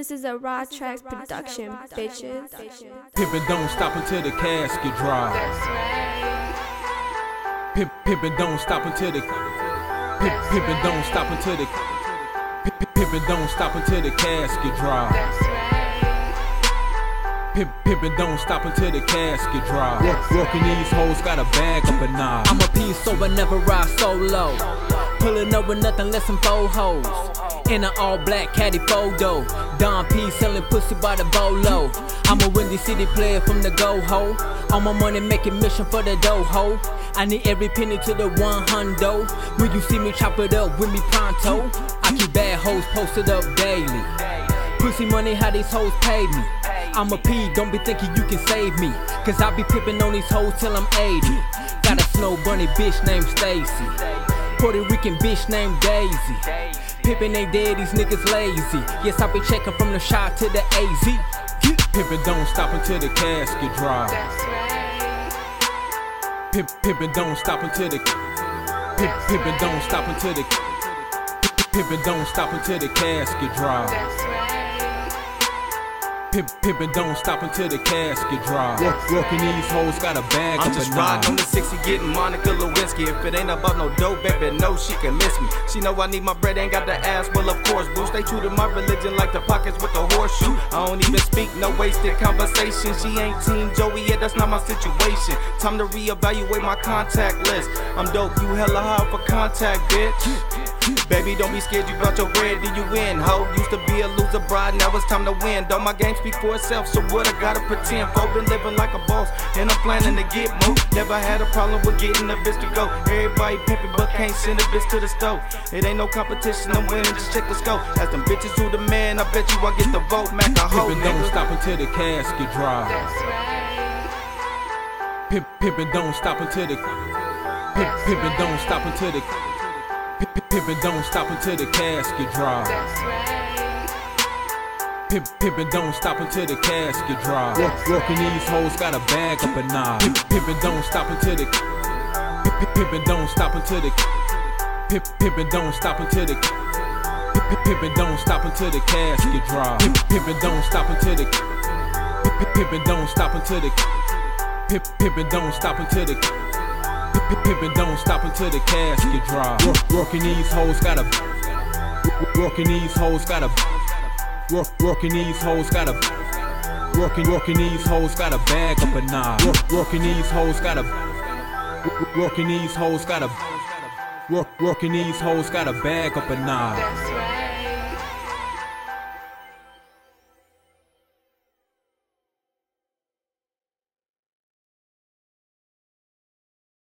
This is a Raw Trackz production, bitches. Pimpin' don't stop until the casket drop. Pimp, pimpin' don't stop until the pimp, pimpin' don't stop until the pimp, pimpin' don't stop until the casket drop. Pimp, pimpin' don't stop until the casket drop. Work, working these hoes got a bag up a knob. I'm a piece, so I never ride solo. Pulling up with nothing less than four hoes. In an all black caddy photo. Don P selling pussy by the bolo. I'm a Windy City player from the go ho. All my money making mission for the dough ho. I need every penny to the one hundo. You see me chop it up with me pronto. I keep bad hoes posted up daily. Pussy money, how these hoes pay me. I'm a P, don't be thinking you can save me. Cause I be pippin' on these hoes till I'm 80. Got a snow bunny bitch named Stacy. Puerto Rican bitch named Daisy. Pippin' ain't dead, these niggas lazy. Yes, I be checking from the shot to the AZ. Yeah. Pimpin' don't stop until the casket drop. Pimp, pimpin' don't stop until the pimp, pimpin' don't stop until the pimpin' don't stop until the casket drop. Pimp, pimpin' don't stop until the casket drop. Work, working these hoes got a bag I'm just riding on the 60, getting Monica Lewinsky. If it ain't about no dope, baby, no, she can miss me. She know I need my bread, ain't got the ass. Well, of course, boo. Stay true to my religion, like the pockets with the horseshoe. I don't even speak, no wasted conversation. She ain't Team Joey, yeah, that's not my situation. Time to reevaluate my contact list. I'm dope, you hella high for contact, bitch. Baby, don't be scared, you got your bread, do you win? Ho, used to be a loser bride, now it's time to win. Don't my game speak for itself, so what I gotta pretend for? Been living like a boss, and I'm planning to get more. Never had a problem with getting a bitch to go. Everybody pimping, but can't send a bitch to the stove. It ain't no competition, I'm winning, just check the scope. As them bitches who the man, I bet you I get the vote. Mac a hoe, Pimpin' don't stop until the casket drop. Pimp, pimpin' don't stop until the pimp, pimpin' don't stop until the pimp, pimpin' don't stop until the casket drop. Pimp, pimpin' don't stop until the casket drop. Work, working these hoes got a bag up a knob. Pimp, pimpin' don't stop until the pimp, pimpin' don't stop until the pimp, pimpin' don't stop until the pimp, pimpin' don't stop until the casket drop. Pimp, pimpin' don't stop until the pimp, pimpin' don't stop until the pimp, pimpin' don't stop until the pimp, pimpin' don't stop until the casket drop. Work, working these hoes got a working these hoes got a work, working these hoes got a working, working these hoes got a bag up a knob. Work, working these hoes got a working these hoes got a work, working these hoes got a bag up a knob.